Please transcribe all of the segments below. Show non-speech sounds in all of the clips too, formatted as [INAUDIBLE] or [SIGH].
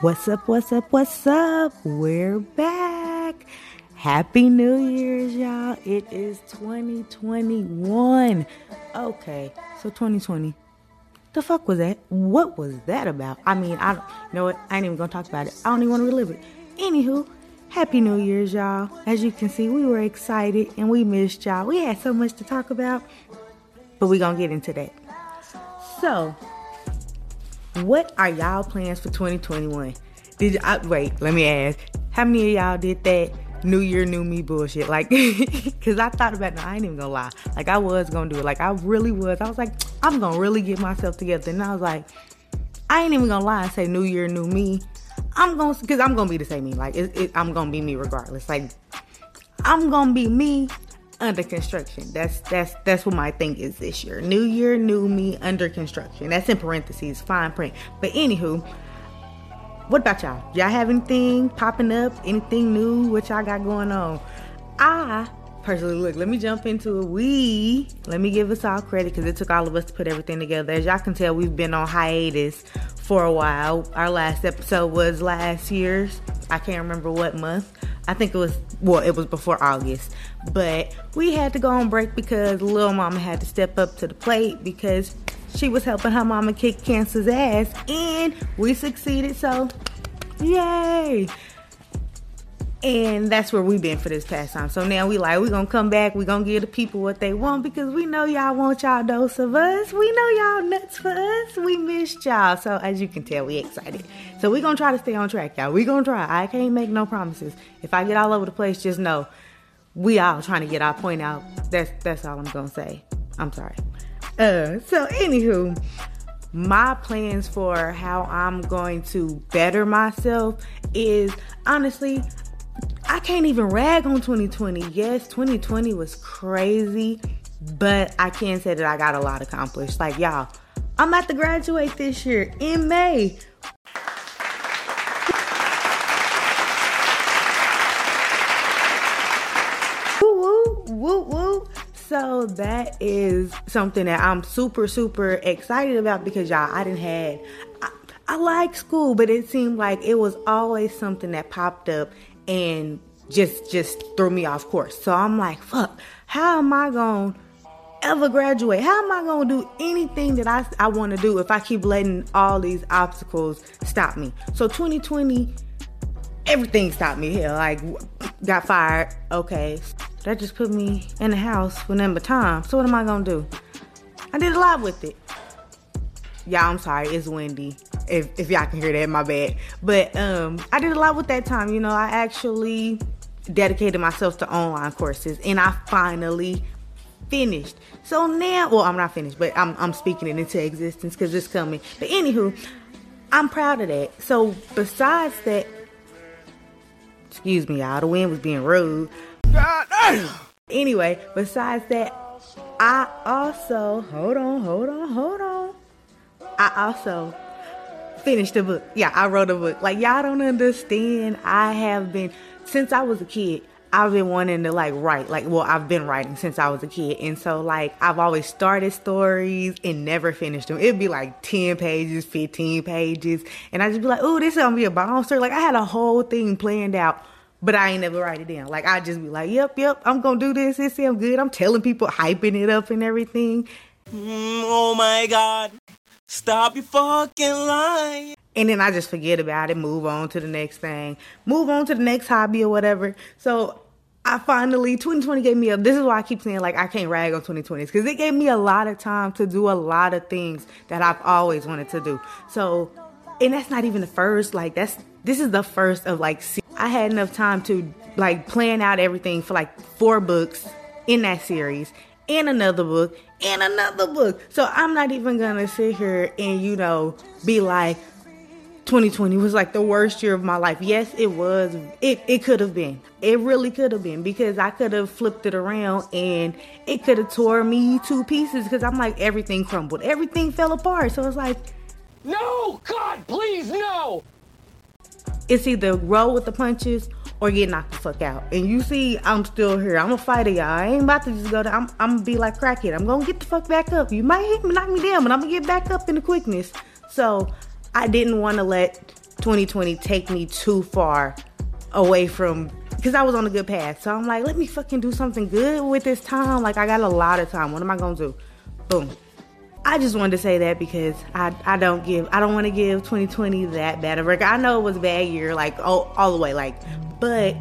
What's up, what's up, what's up? We're back. Happy New Year's, y'all. It is 2021. Okay, so 2020. The fuck was that? What was that about? I mean, I don't you know what? I ain't even gonna talk about it. I don't even wanna relive it. Anywho, Happy New Year's, y'all. As you can see, we were excited and we missed y'all. We had so much to talk about, but we gonna get into that. So, what are y'all plans for 2021? Did I wait? Let me ask. How many of y'all did that New Year, New Me bullshit? Like, [LAUGHS] cause I thought about. It. No, I ain't even gonna lie. Like, I was gonna do it. Like, I really was. I was like, I'm gonna really get myself together. And I was like, I ain't even gonna lie and say New Year, New Me. I'm gonna, cause I'm gonna be the same me. Like, it, it, I'm gonna be me regardless. Like, I'm gonna be me under construction. That's that's that's what my thing is this year. New year, new me under construction. That's in parentheses, fine print. But anywho, what about y'all? Y'all have anything popping up? Anything new? What y'all got going on? I personally look. Let me jump into it. We let me give us all credit because it took all of us to put everything together. As y'all can tell, we've been on hiatus for a while. Our last episode was last year's. I can't remember what month. I think it was well, it was before August. But we had to go on break because little mama had to step up to the plate because she was helping her mama kick cancer's ass and we succeeded, so yay. And that's where we've been for this past time. So now we like we gonna come back, we gonna give the people what they want because we know y'all want y'all dose of us. We know y'all nuts for us. We missed y'all. So as you can tell, we excited. So we gonna try to stay on track, y'all. We gonna try. I can't make no promises. If I get all over the place, just know we all trying to get our point out. That's that's all I'm gonna say. I'm sorry. Uh so anywho, my plans for how I'm going to better myself is honestly I can't even rag on 2020. Yes, 2020 was crazy, but I can say that I got a lot accomplished. Like, y'all, I'm about to graduate this year in May. So that is something that I'm super, super excited about because y'all, I didn't had I, I like school, but it seemed like it was always something that popped up and just just threw me off course. So I'm like, fuck, how am I going to ever graduate? How am I going to do anything that I, I want to do if I keep letting all these obstacles stop me? So 2020, everything stopped me here. Like, got fired. Okay. That just put me in the house for number time. So what am I to do? I did a lot with it. Y'all, I'm sorry. It's windy if, if y'all can hear that, my bad. But um, I did a lot with that time. You know, I actually dedicated myself to online courses, and I finally finished. So now, well, I'm not finished, but I'm I'm speaking it into existence because it's coming. But anywho, I'm proud of that. So besides that, excuse me, y'all, the wind was being rude. God. Anyway, besides that, I also hold on, hold on, hold on. I also finished the book. Yeah, I wrote a book. Like y'all don't understand. I have been since I was a kid. I've been wanting to like write. Like, well, I've been writing since I was a kid, and so like I've always started stories and never finished them. It'd be like ten pages, fifteen pages, and I'd just be like, "Oh, this is gonna be a bomb story." Like I had a whole thing planned out. But I ain't never write it down. Like I just be like, yep, yep, I'm gonna do this. It sounds good. I'm telling people, hyping it up and everything. Mm, oh my god. Stop your fucking lying. And then I just forget about it, move on to the next thing, move on to the next hobby or whatever. So I finally 2020 gave me a this is why I keep saying like I can't rag on 2020 because it gave me a lot of time to do a lot of things that I've always wanted to do. So and that's not even the first like that's this is the first of like I had enough time to like plan out everything for like four books in that series and another book and another book. So I'm not even gonna sit here and, you know, be like, 2020 was like the worst year of my life. Yes, it was. It it could have been. It really could have been because I could have flipped it around and it could have tore me to pieces because I'm like everything crumbled. Everything fell apart. So it's like No, God, please no. It's either roll with the punches or get knocked the fuck out. And you see, I'm still here. I'm a fighter, y'all. I ain't about to just go to. I'm, I'm gonna be like crackhead. I'm gonna get the fuck back up. You might hit me, knock me down, but I'm gonna get back up in the quickness. So I didn't want to let 2020 take me too far away from because I was on a good path. So I'm like, let me fucking do something good with this time. Like I got a lot of time. What am I gonna do? Boom. I just wanted to say that because I, I don't give I don't want to give 2020 that bad of a record. I know it was a bad year, like all, all the way, like, but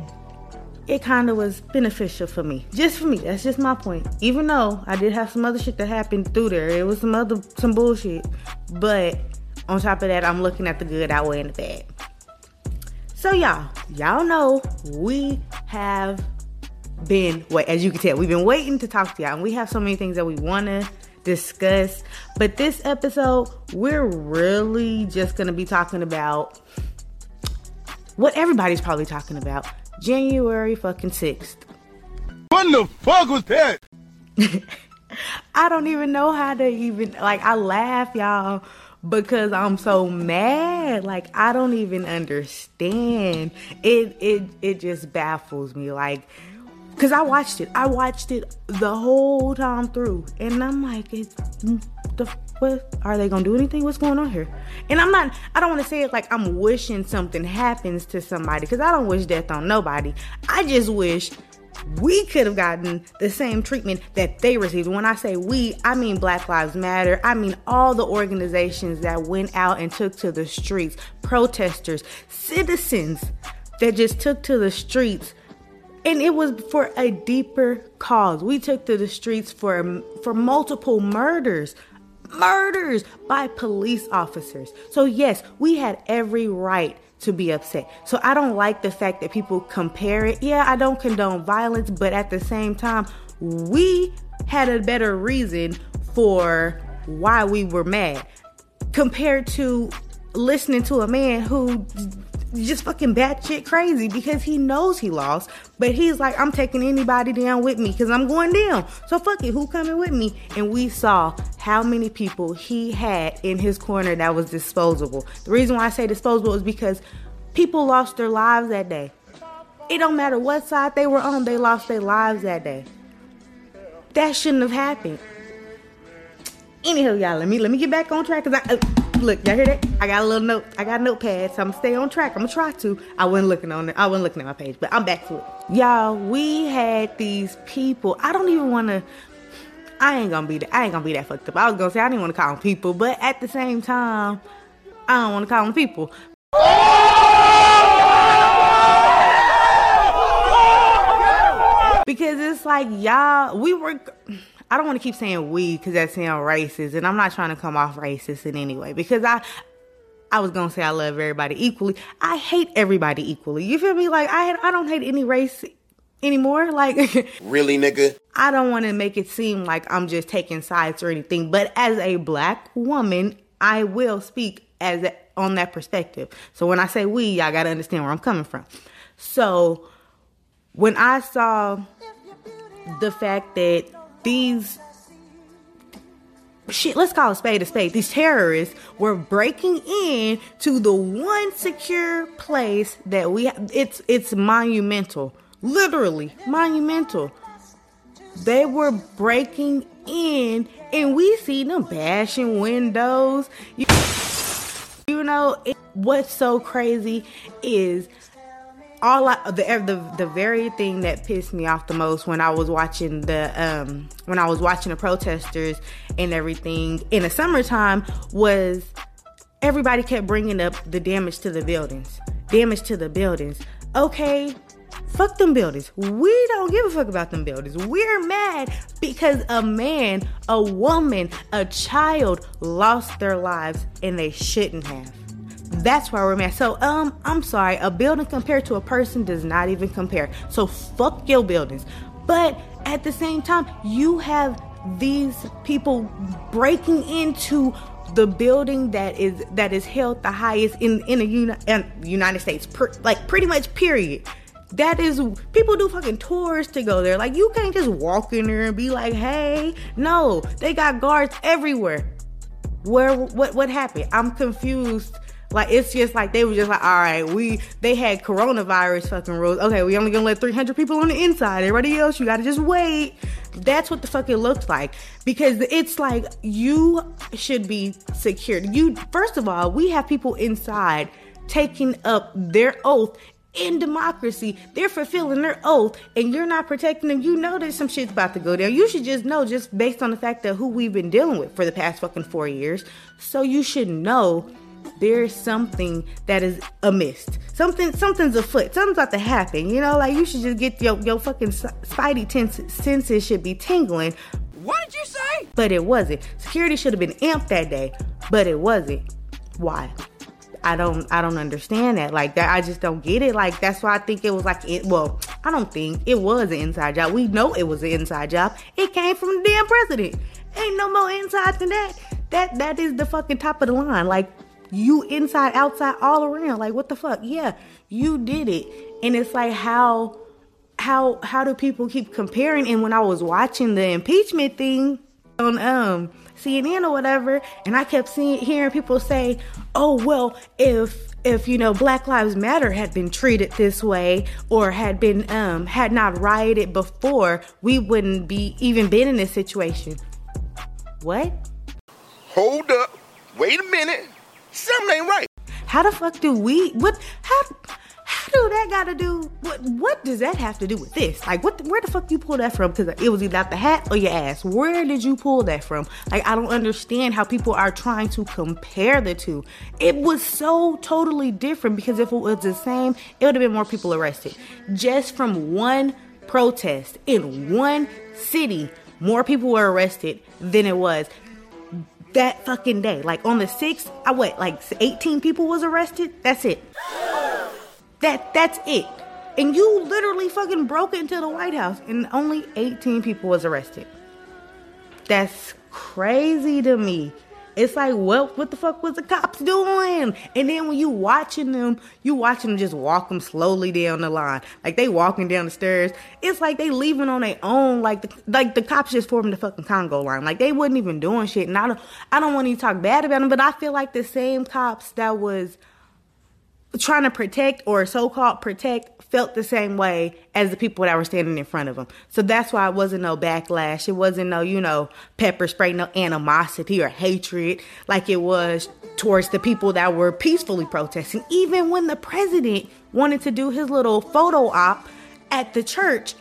it kind of was beneficial for me. Just for me. That's just my point. Even though I did have some other shit that happened through there. It was some other some bullshit. But on top of that, I'm looking at the good outweighing the bad. So y'all, y'all know we have been wait as you can tell, we've been waiting to talk to y'all, and we have so many things that we wanna discuss. But this episode, we're really just gonna be talking about what everybody's probably talking about. January fucking 6th. What the fuck was that? [LAUGHS] I don't even know how to even like I laugh y'all because I'm so mad. Like I don't even understand. It it it just baffles me like cuz I watched it. I watched it the whole time through and I'm like it's the what are they gonna do anything what's going on here and i'm not i don't want to say it like i'm wishing something happens to somebody because i don't wish death on nobody i just wish we could have gotten the same treatment that they received. When I say we, I mean Black Lives Matter. I mean all the organizations that went out and took to the streets, protesters, citizens that just took to the streets. And it was for a deeper cause. We took to the streets for for multiple murders, murders by police officers. So yes, we had every right to be upset. So I don't like the fact that people compare it. Yeah, I don't condone violence, but at the same time, we had a better reason for why we were mad compared to listening to a man who just fucking batshit crazy because he knows he lost, but he's like, I'm taking anybody down with me because I'm going down. So fuck it, who coming with me? And we saw how many people he had in his corner that was disposable. The reason why I say disposable is because people lost their lives that day. It don't matter what side they were on, they lost their lives that day. That shouldn't have happened. Anyhow, y'all, let me let me get back on track because I. Uh, look, y'all hear that? I got a little note. I got a notepad, so I'm gonna stay on track. I'm gonna try to. I wasn't looking on it. I wasn't looking at my page, but I'm back to it. Y'all, we had these people. I don't even want to. I ain't gonna be that. I ain't gonna be that fucked up. I was gonna say I didn't want to call them people, but at the same time, I don't want to call them people. Because it's like y'all, we were. I don't want to keep saying we because that sounds racist, and I'm not trying to come off racist in any way because I. I was gonna say I love everybody equally. I hate everybody equally. You feel me? Like I I don't hate any race anymore. Like [LAUGHS] really, nigga. I don't want to make it seem like I'm just taking sides or anything. But as a black woman, I will speak as a, on that perspective. So when I say we, y'all gotta understand where I'm coming from. So when I saw the fact that these shit, let's call a spade a spade. These terrorists were breaking in to the one secure place that we have. It's it's monumental, literally monumental. They were breaking in, and we see them bashing windows. You, you know it, what's so crazy is all I, the the the very thing that pissed me off the most when I was watching the um when I was watching the protesters and everything in the summertime was everybody kept bringing up the damage to the buildings, damage to the buildings. Okay, fuck them buildings. We don't give a fuck about them buildings. We're mad because a man, a woman, a child lost their lives and they shouldn't have. That's why we're mad. So, um, I'm sorry, a building compared to a person does not even compare. So, fuck your buildings. But at the same time, you have these people breaking into the building that is that is held the highest in in the uni- in United States, per, like pretty much period. That is people do fucking tours to go there. Like you can't just walk in there and be like, "Hey, no." They got guards everywhere. Where what what happened? I'm confused like it's just like they were just like, all right, we they had coronavirus fucking rules. Okay, we only gonna let 300 people on the inside. Everybody else, you gotta just wait. That's what the fuck it looks like because it's like you should be secured. You first of all, we have people inside taking up their oath in democracy. They're fulfilling their oath and you're not protecting them. You know that some shit's about to go down. You should just know just based on the fact that who we've been dealing with for the past fucking four years. So you should know there's something that is amiss. Something something's afoot. Something's about to happen. You know, like you should just get your your fucking spidey senses should be tingling. What did you say? But it wasn't. Security should have been amped that day, but it wasn't. Why? I don't I don't understand that. Like that I just don't get it. Like that's why I think it was like it well, I don't think it was an inside job. We know it was an inside job. It came from the damn president. Ain't no more inside than that. That that is the fucking top of the line. Like you inside, outside, all around. Like what the fuck? Yeah, you did it. And it's like how how how do people keep comparing? And when I was watching the impeachment thing on um CNN or whatever, and I kept seeing hearing people say, "Oh well, if if you know Black Lives Matter had been treated this way or had been um had not rioted before, we wouldn't be even been in this situation." What? Hold up. Wait a minute. Something ain't right. How the fuck do we what how how do that got to do? What what does that have to do with this? Like, what? Where the fuck you pull that from? Because it was either the hat or your ass. Where did you pull that from? Like, I don't understand how people are trying to compare the two. It was so totally different because if it was the same, it would have been more people arrested just from one protest in one city. More people were arrested than it was that fucking day. Like on the 6th, I what, like 18 people was arrested? That's it. That that's it. And you literally fucking broke into the White House and only 18 people was arrested. That's crazy to me. It's like, well, what the fuck was the cops doing? And then when you watching them, you watching them just walk them slowly down the line, like they walking down the stairs. It's like they leaving on their own, like the like the cops just formed the fucking Congo line, like they wasn't even doing shit. And I don't I don't want to talk bad about them, but I feel like the same cops that was trying to protect or so-called protect felt the same way as the people that were standing in front of them. So that's why it wasn't no backlash. It wasn't no, you know, pepper spray, no animosity or hatred like it was towards the people that were peacefully protesting. Even when the president wanted to do his little photo op at the church,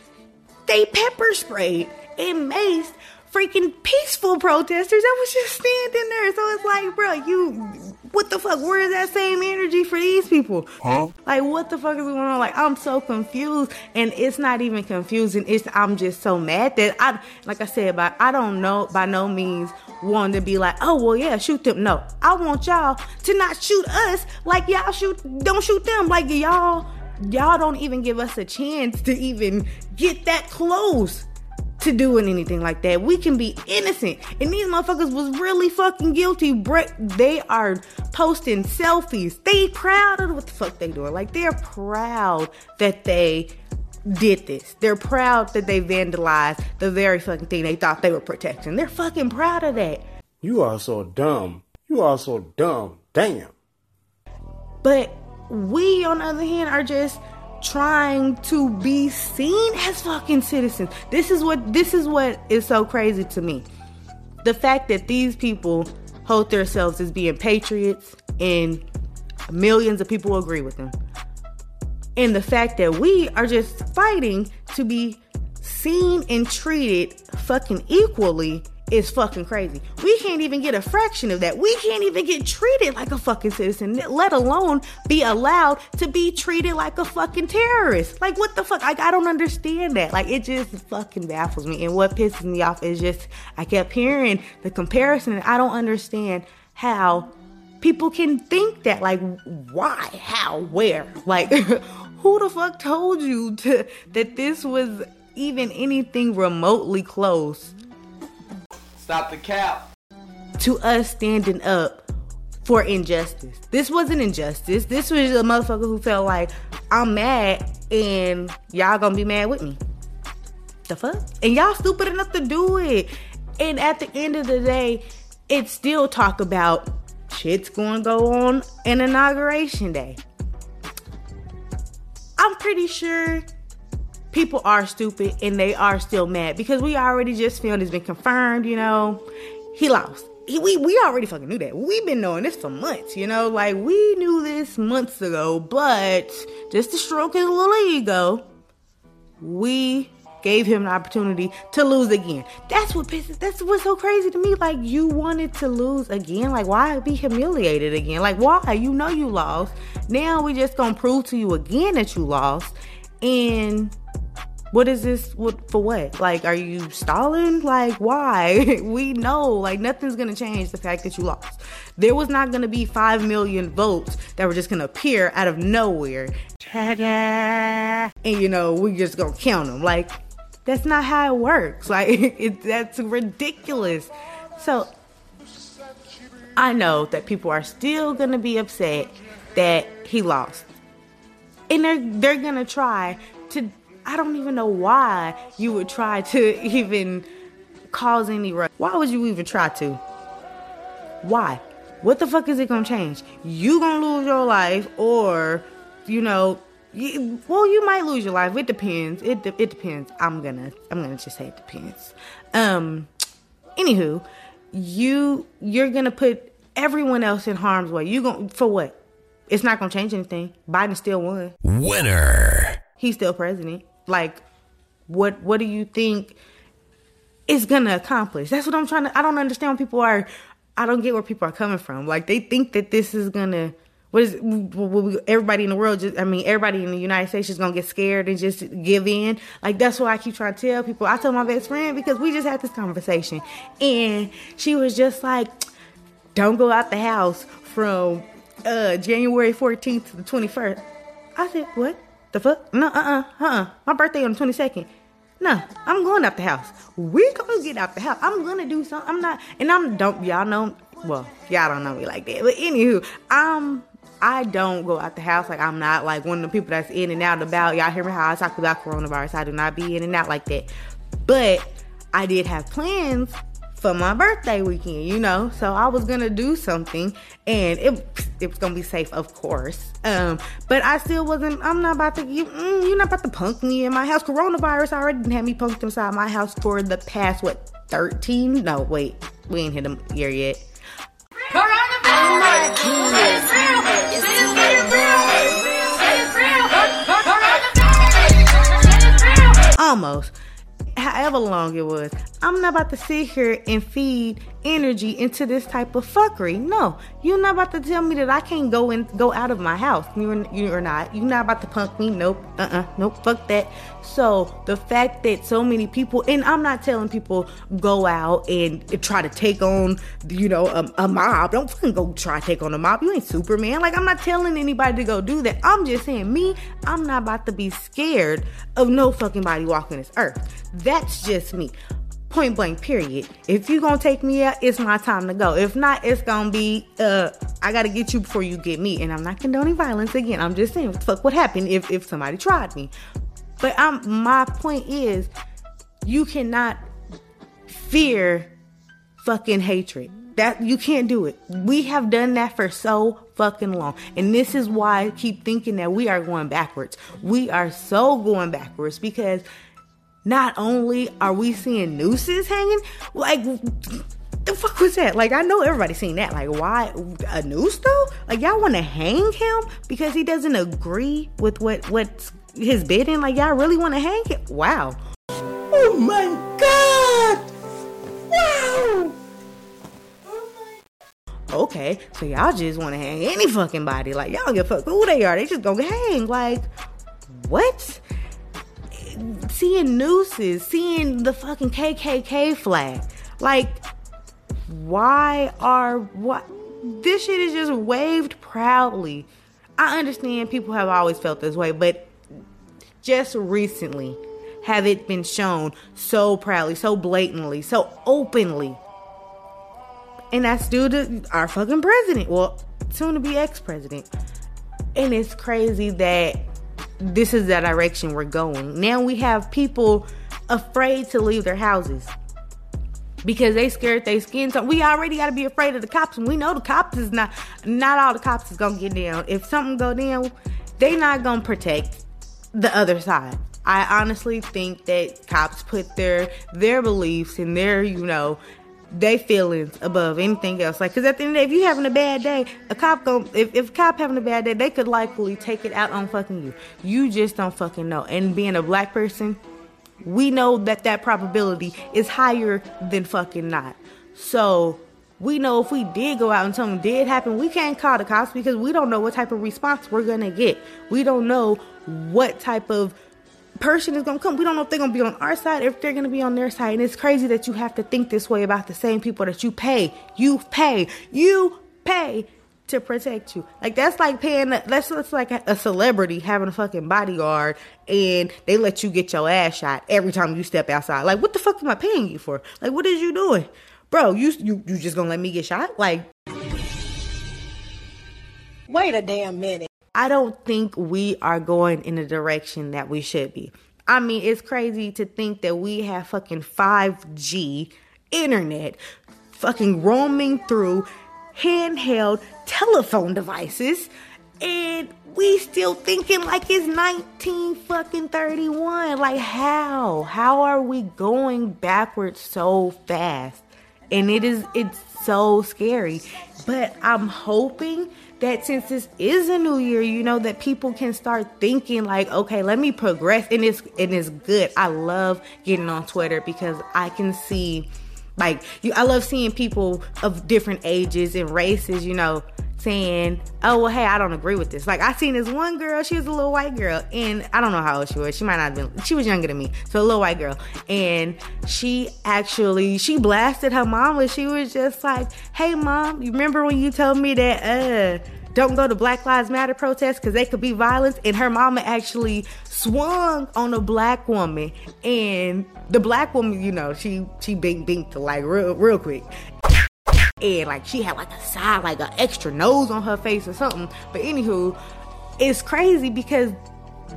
they pepper sprayed and maced freaking peaceful protesters that was just standing there. So it's like, bro, you, what the fuck? Where is that same energy for these people? Huh? Like, what the fuck is going on? Like, I'm so confused, and it's not even confusing. It's I'm just so mad that I, like I said, but I don't know by no means want to be like, oh well, yeah, shoot them. No, I want y'all to not shoot us like y'all shoot, don't shoot them. Like y'all, y'all don't even give us a chance to even get that close to doing anything like that. We can be innocent. And these motherfuckers was really fucking guilty. Break they are posting selfies. They proud of what the fuck they doing. Like they're proud that they did this. They're proud that they vandalized the very fucking thing they thought they were protecting. They're fucking proud of that. You are so dumb. You are so dumb. Damn. But we, on the other hand, are just trying to be seen as fucking citizens. This is what this is what is so crazy to me. The fact that these people hold themselves as being patriots and millions of people agree with them. And the fact that we are just fighting to be seen and treated fucking equally is fucking crazy. We can't even get a fraction of that. We can't even get treated like a fucking citizen, let alone be allowed to be treated like a fucking terrorist. Like, what the fuck? Like, I don't understand that. Like, it just fucking baffles me. And what pisses me off is just, I kept hearing the comparison, and I don't understand how people can think that. Like, why? How? Where? Like, [LAUGHS] who the fuck told you to, that this was even anything remotely close Stop the cap. To us standing up for injustice. This wasn't injustice. This was a motherfucker who felt like I'm mad and y'all gonna be mad with me. The fuck? And y'all stupid enough to do it. And at the end of the day, it still talk about shit's gonna go on in inauguration day. I'm pretty sure people are stupid and they are still mad because we already just filmed, it's been confirmed, you know, he lost. he, we we already fucking knew that. We've been knowing this for months, you know. Like we knew this months ago, but just to stroke his little ego, we gave him an opportunity to lose again. That's what pisses. That's what's so crazy to me. Like you wanted to lose again. Like why be humiliated again? Like why? You know you lost. Now we just gonna prove to you again that you lost. And what is this what for what? Like are you stalling? Like why? [LAUGHS] We know like nothing's gonna change the fact that you lost. There was not gonna be five million votes that were just gonna appear out of nowhere. Ta-da! and you know we just gonna count them like that's not how it works. [LAUGHS] Like it, that's ridiculous. So i know that people are still gonna be upset that he lost. And they're they're gonna try I don't even know why you would try to [LAUGHS] even cause any rush. Why would you even try to? Why? What the fuck is it gonna change? You gonna lose your life, or you know, you, well, you might lose your life. It depends. It de- it depends. I'm gonna I'm gonna just say it depends. Um, anywho, you you're gonna put everyone else in harm's way. You gonna for what? It's not gonna change anything. Biden still won. Winner. He's still president. Like, what what do you think is gonna accomplish? That's what I'm trying to. I don't understand when people are. I don't get where people are coming from. Like they think that this is gonna. What is everybody in the world? Just I mean, everybody in the United States is gonna get scared and just give in. Like that's what I keep trying to tell people. I tell my best friend because we just had this conversation, and she was just like, "Don't go out the house from uh, January 14th to the 21st." I said, "What?" The fuck? No, uh uh-uh, uh, uh My birthday on the 22nd. No, I'm going out the house. We gonna get out the house. I'm gonna do something. I'm not, and I'm don't y'all know. Well, y'all don't know me like that. But anywho, um, I don't go out the house. Like I'm not like one of the people that's in and out about. Y'all hear me how I talk about coronavirus. I do not be in and out like that. But I did have plans for my birthday weekend, you know. So I was gonna do something, and it it was gonna be safe, of course. Um, but I still wasn't. I'm not about to. You, mm, you're not about to punk me in my house. Coronavirus already have me punked inside my house for the past what 13? No, wait, we ain't hit a year yet. Coronavirus. Almost however long it was. I'm not about to sit here and feed energy into this type of fuckery. No, you're not about to tell me that I can't go and go out of my house. You're you're not. You're not about to punk me. Nope. Uh-uh. Nope. Fuck that. So the fact that so many people, and I'm not telling people go out and, try to take on, you know, a, a mob. Don't fucking go try to take on a mob. You ain't Superman. Like I'm not telling anybody to go do that. I'm just saying me. I'm not about to be scared of no fucking body walking this earth. That's just me point blank period. If you gonna take me out it's my time to go. If not it's gonna be uh i gotta get you before you get me. And i'm not condoning violence again. I'm just saying fuck what happened if if somebody tried me. But i'm my point is you cannot fear fucking hatred. That you can't do it. We have done that for so fucking long. And this is why i keep thinking that we are going backwards. We are so going backwards because not only are we seeing nooses hanging, like the fuck was that? Like I know everybody seen that. Like why a noose though? Like y'all want to hang him because he doesn't agree with what what's his bidding? Like y'all really want to hang him? Wow. Oh my god! Wow! Okay, so y'all just want to hang any fucking body. Like y'all don't give a fuck who they are. They just gonna hang. Like what? Seeing nooses, seeing the fucking KKK flag. Like, why are what? This shit is just waved proudly. I understand people have always felt this way, but just recently have it been shown so proudly, so blatantly, so openly. And that's due to our fucking president. Well, soon to be ex president. And it's crazy that this is the direction we're going. Now we have people afraid to leave their houses because they scared their skin. So we already got to be afraid of the cops, and we know the cops is not. Not all the cops is gonna get down. If something go down, they not gonna protect the other side. I honestly think that cops put their their beliefs and their you know they feelings above anything else. Like, cause at the end of the day, if you having a bad day, a cop go if, if a cop having a bad day, they could likely take it out on fucking you. You just don't fucking know. And being a black person, we know that that probability is higher than fucking not. So we know if we did go out and something did happen, we can't call the cops because we don't know what type of response we're gonna get. We don't know what type of person is gonna come. We don't know if they're gonna be on our side, if they're gonna be on their side. And it's crazy that you have to think this way about the same people that you pay. You pay. You pay to protect you. Like that's like paying. That's that's like a celebrity having a fucking bodyguard, and they let you get your ass shot every time you step outside. Like what the fuck am I paying you for? Like what is you doing, bro? You you you just gonna let me get shot? Like wait a damn minute. I don't think we are going in the direction that we should be. I mean, it's crazy to think that we have fucking 5G internet fucking roaming through handheld telephone devices and we still thinking like it's 19 fucking 31 like how? How are we going backwards so fast? And it is it's so scary. But i'm hoping that since this is a new year, you know, that people can start thinking like, okay, let me progress. And it's and it's good. I love getting on Twitter because I can see like you I love seeing people of different ages and races, you know, saying, "Oh well, hey, I don't agree with this." Like I seen this one girl, she was a little white girl, and I don't know how old she was. She might not have been. She was younger than me, so a little white girl, and she actually she blasted her mom, and she was just like, "Hey, mom, you remember when you told me that uh." Don't go to Black Lives Matter protests because they could be violence. And her mama actually swung on a black woman, and the black woman, you know, she she bink binked like real real quick and like she had like a side, like an extra nose on her face or something. But anywho, it's crazy because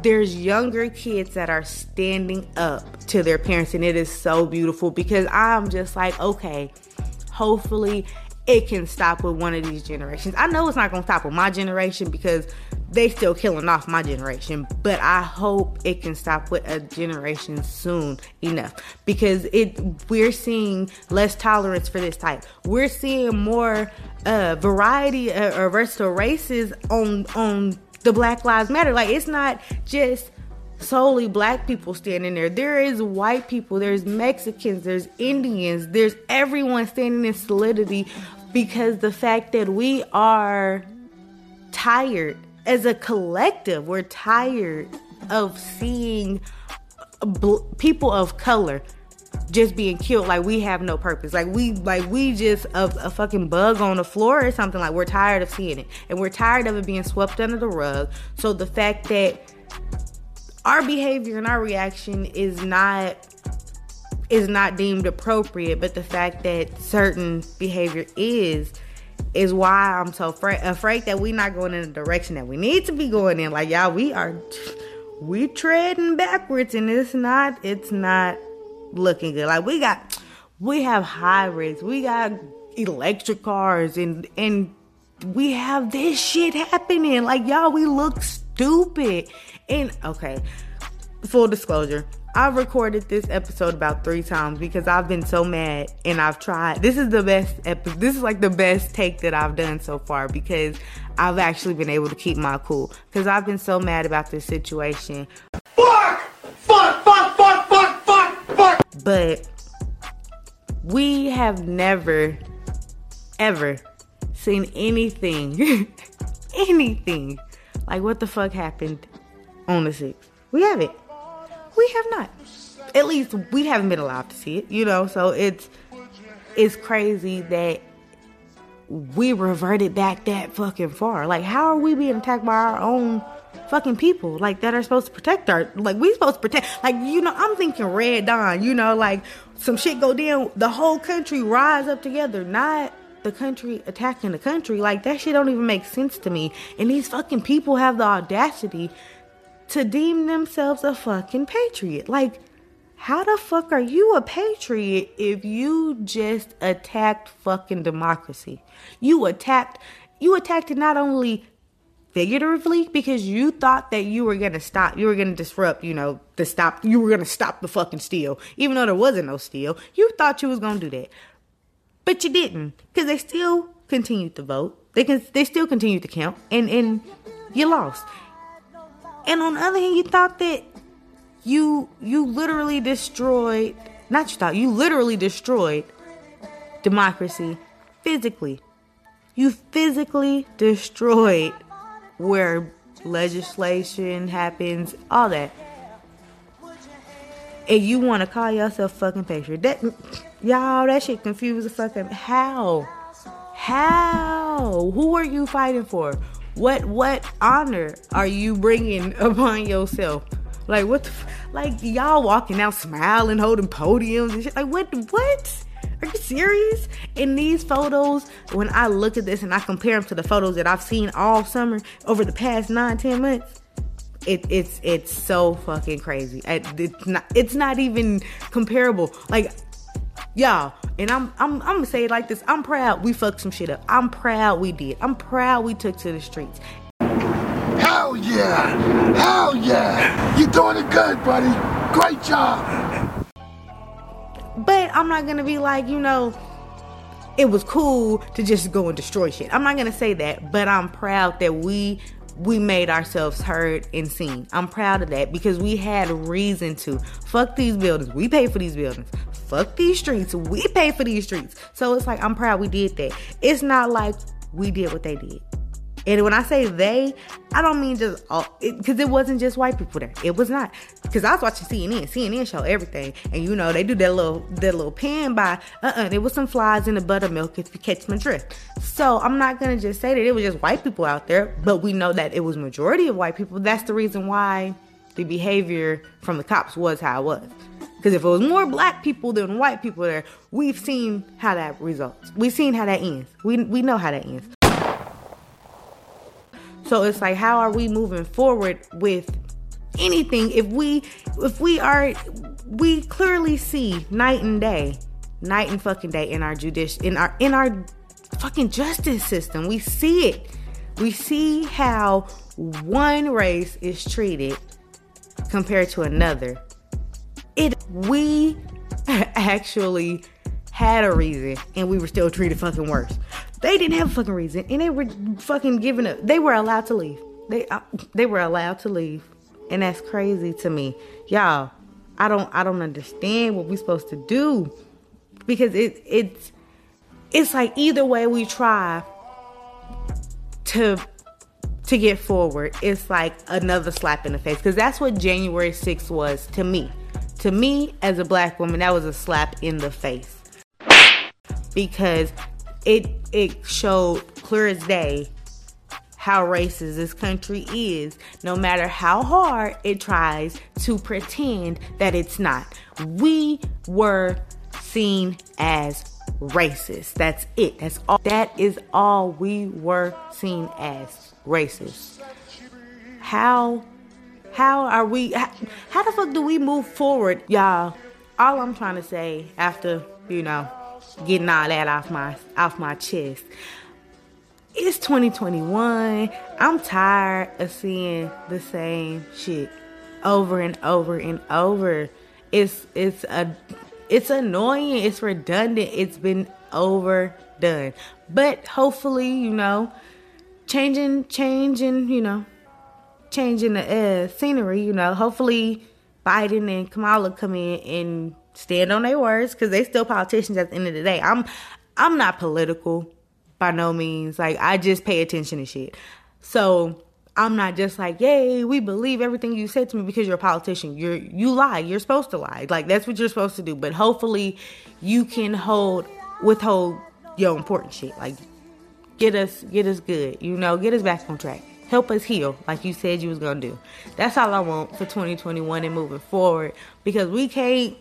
there's younger kids that are standing up to their parents, and it is so beautiful because I'm just like, okay, hopefully it can stop with one of these generations. I know it's not gonna stop with my generation because they still killing off my generation, but I hope it can stop with a generation soon enough because it we're seeing less tolerance for this type. We're seeing more uh, variety uh, or versatile races on on the Black Lives Matter. Like it's not just solely black people standing there. There is white people, there's Mexicans, there's Indians, there's everyone standing in solidity because the fact that we are tired. As a collective, we're tired of seeing bl- people of color just being killed. Like we have no purpose. Like we like we just a, a, fucking bug on the floor or something. Like we're tired of seeing it. And we're tired of it being swept under the rug. So the fact that our behavior and our reaction is not is not deemed appropriate but the fact that certain behavior is is why I'm so afraid, that we're not going in the direction that we need to be going in. Like y'all, we are we treading backwards, and it's not it's not looking good. Like we got we have hybrids, we got electric cars, and and we have this shit happening. Like y'all, we look stupid. And okay, full disclosure, I've recorded this episode about three times because I've been so mad and I've tried. This is the best episode. This is like the best take that I've done so far because I've actually been able to keep my cool because I've been so mad about this situation. Fuck! Fuck! Fuck! Fuck! Fuck! Fuck! Fuck! But we have never, ever seen anything, [LAUGHS] anything like what the fuck happened on the 6th. We haven't. We have not. At least we haven't been allowed to see it, you know. So it's it's crazy that we reverted back that fucking far. Like, how are we being attacked by our own fucking people? Like that are supposed to protect our like we supposed to protect like you know, I'm thinking Red Dawn, you know, like some shit go down, the whole country rise up together, not the country attacking the country. Like that shit don't even make sense to me. And these fucking people have the audacity to deem themselves a fucking patriot. Like, how the fuck are you a patriot if you just attacked fucking democracy? You attacked you attacked it not only figuratively because you thought that you were gonna stop, you were gonna disrupt, you know, the stop, you were gonna stop the fucking steal, even though there wasn't no steal. You thought you was gonna do that. but you didn't because they still continued to vote. They can they still continued to count, and and you lost. And on the other hand, you thought that you you literally destroyed not you thought you literally destroyed democracy physically. You physically destroyed where legislation happens, all that. And you want to call yourself fucking patriot. That y'all, that shit confused the fucking how? How? Who are you fighting for? What what honor are you bringing [LAUGHS] upon yourself? Like what? The, like y'all walking out smiling, holding podiums and shit. Like what? What? Are you serious? In these photos, when I look at this and I compare them to the photos that I've seen all summer over the past nine, ten months, it, it's it's so fucking crazy. It's not it's not even comparable. Like y'all, and I'm I'm I'm gonna say it like this. I'm proud we fucked some shit up. I'm proud we did. I'm proud we took to the streets. Hell yeah! Hell yeah! You're doing it good, buddy. Great job. But I'm not gonna be like, you know, it was cool to just go and destroy shit. I'm not gonna say that, but I'm proud that we we made ourselves heard and seen. I'm proud of that because we had reason to. Fuck these buildings. We pay for these buildings. Fuck these streets. We pay for these streets. So it's like I'm proud we did that. It's not like we did what they did. And when I say they, I don't mean just all, because it, it, wasn't just white people there. It was not. Because I was watching CNN. CNN show everything, and you know they do that little that little pan by. Uh uh there was some flies in the buttermilk if you catch my drift. So I'm not gonna just say that it was just white people out there, but we know that it was majority of white people. That's the reason why the behavior from the cops was how it was. Because if it was more black people than white people there, we've seen how that results. We've seen how that ends. We we know how that ends. So it's like, how are we moving forward with anything if we if we are we clearly see night and day, night and fucking day in our judici in our in our fucking justice system. We see it. We see how one race is treated compared to another. It we [LAUGHS] actually had a reason and we were still treated fucking worse. They didn't have a fucking reason, and they were fucking giving up. They were allowed to leave. They uh, they were allowed to leave, and that's crazy to me, y'all. I don't I don't understand what we're supposed to do because it it's it's like either way we try to to get forward, it's like another slap in the face because that's what January 6th was to me. To me, as a black woman, that was a slap in the face because it it showed clear as day how racist this country is, no matter how hard it tries to pretend that it's not. We were seen as racist. That's it. That's all. That is all we were seen as racist. How how are we how, how the fuck do we move forward, y'all? All I'm trying to say after, you know, getting all that off my off my chest. It's 2021. I'm tired of seeing the same shit over and over and over. It's it's a it's annoying, it's redundant, it's been overdone. But hopefully, you know, changing changing, you know, changing the uh, scenery, you know, hopefully Biden and Kamala come in and stand on their words because they still politicians at the end of the day. I'm I'm not political by no means. Like I just pay attention to shit. So I'm not just like, yay, we believe everything you said to me because you're a politician. You're you lie. You're supposed to lie. Like that's what you're supposed to do. But hopefully you can hold withhold your important shit. Like get us get us good. You know, get us back on track. Help us heal like you said you was gonna do. That's all I want for 2021 and moving forward. Because we can't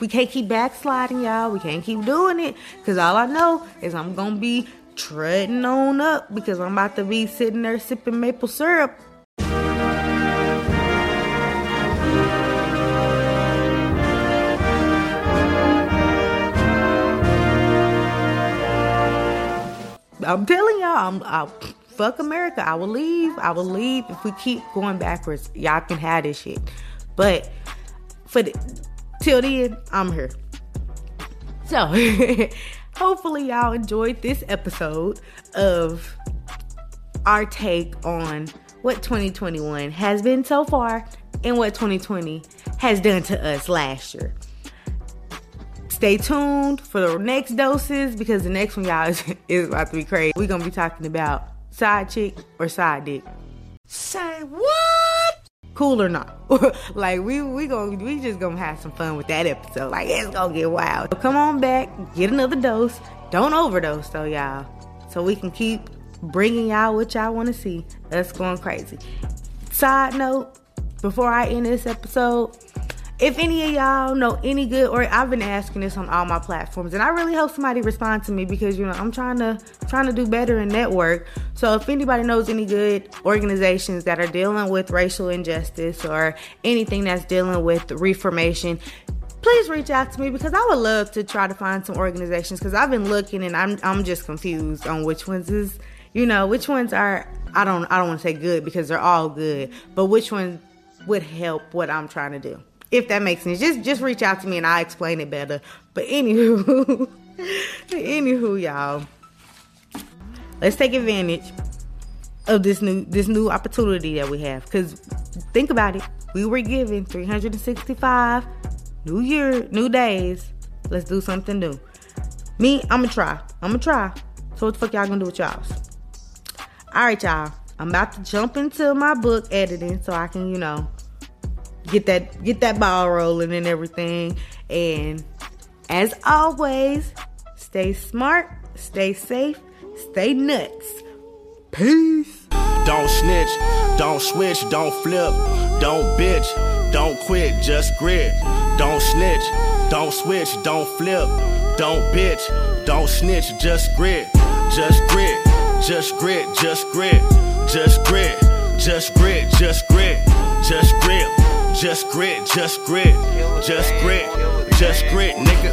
we can't keep backsliding, y'all. We can't keep doing it. Cause all I know is I'm gonna be treading on up because I'm about to be sitting there sipping maple syrup. I'm telling y'all, I'm I, fuck America. I will leave. I will leave if we keep going backwards. Y'all can have this shit, but for the Till then, I'm here. So, [LAUGHS] hopefully y'all enjoyed this episode of our take on what 2021 has been so far and what 2020 has done to us last year. Stay tuned for the next doses because the next one, y'all, is, [LAUGHS] is about to be crazy. We're gonna be talking about side chick or side dick. Say what? Cool or not? [LAUGHS] like we we gonna we just gonna have some fun with that episode. Like it's gonna get wild. So come on back, get another dose. Don't overdose though, y'all. So we can keep bringing y'all what y'all want to see. Us going crazy. Side note, before I end this episode, if any of y'all know any good or I've been asking this on all my platforms and I really hope somebody responds to me because you know I'm trying to trying to do better in network. So if anybody knows any good organizations that are dealing with racial injustice or anything that's dealing with reformation, please reach out to me because I would love to try to find some organizations because I've been looking and I'm I'm just confused on which ones is you know which ones are I don't I don't want to say good because they're all good, but which one would help what I'm trying to do if that makes sense. Just just reach out to me and I'll explain it better. But anywho, [LAUGHS] anywho, y'all, let's take advantage of this new this new opportunity that we have. Cause think about it, we were given 365 new year, new days. Let's do something new. Me, I'ma try. I'ma try. So what the fuck y'all gonna do with y'all's? All right, y'all. I'm about to jump into my book editing so I can, you know, get that get that ball rolling and everything. And as always, stay smart, stay safe, stay nuts. Peace. Don't snitch, don't switch, don't flip, don't bitch, don't quit, just grit. Don't snitch, don't switch, don't flip, don't bitch, don't snitch, just grit, just grit, just grit, just grit, just grit, just grit, just grit, just grit, just grit, just grit, just grit, just grit, nigga.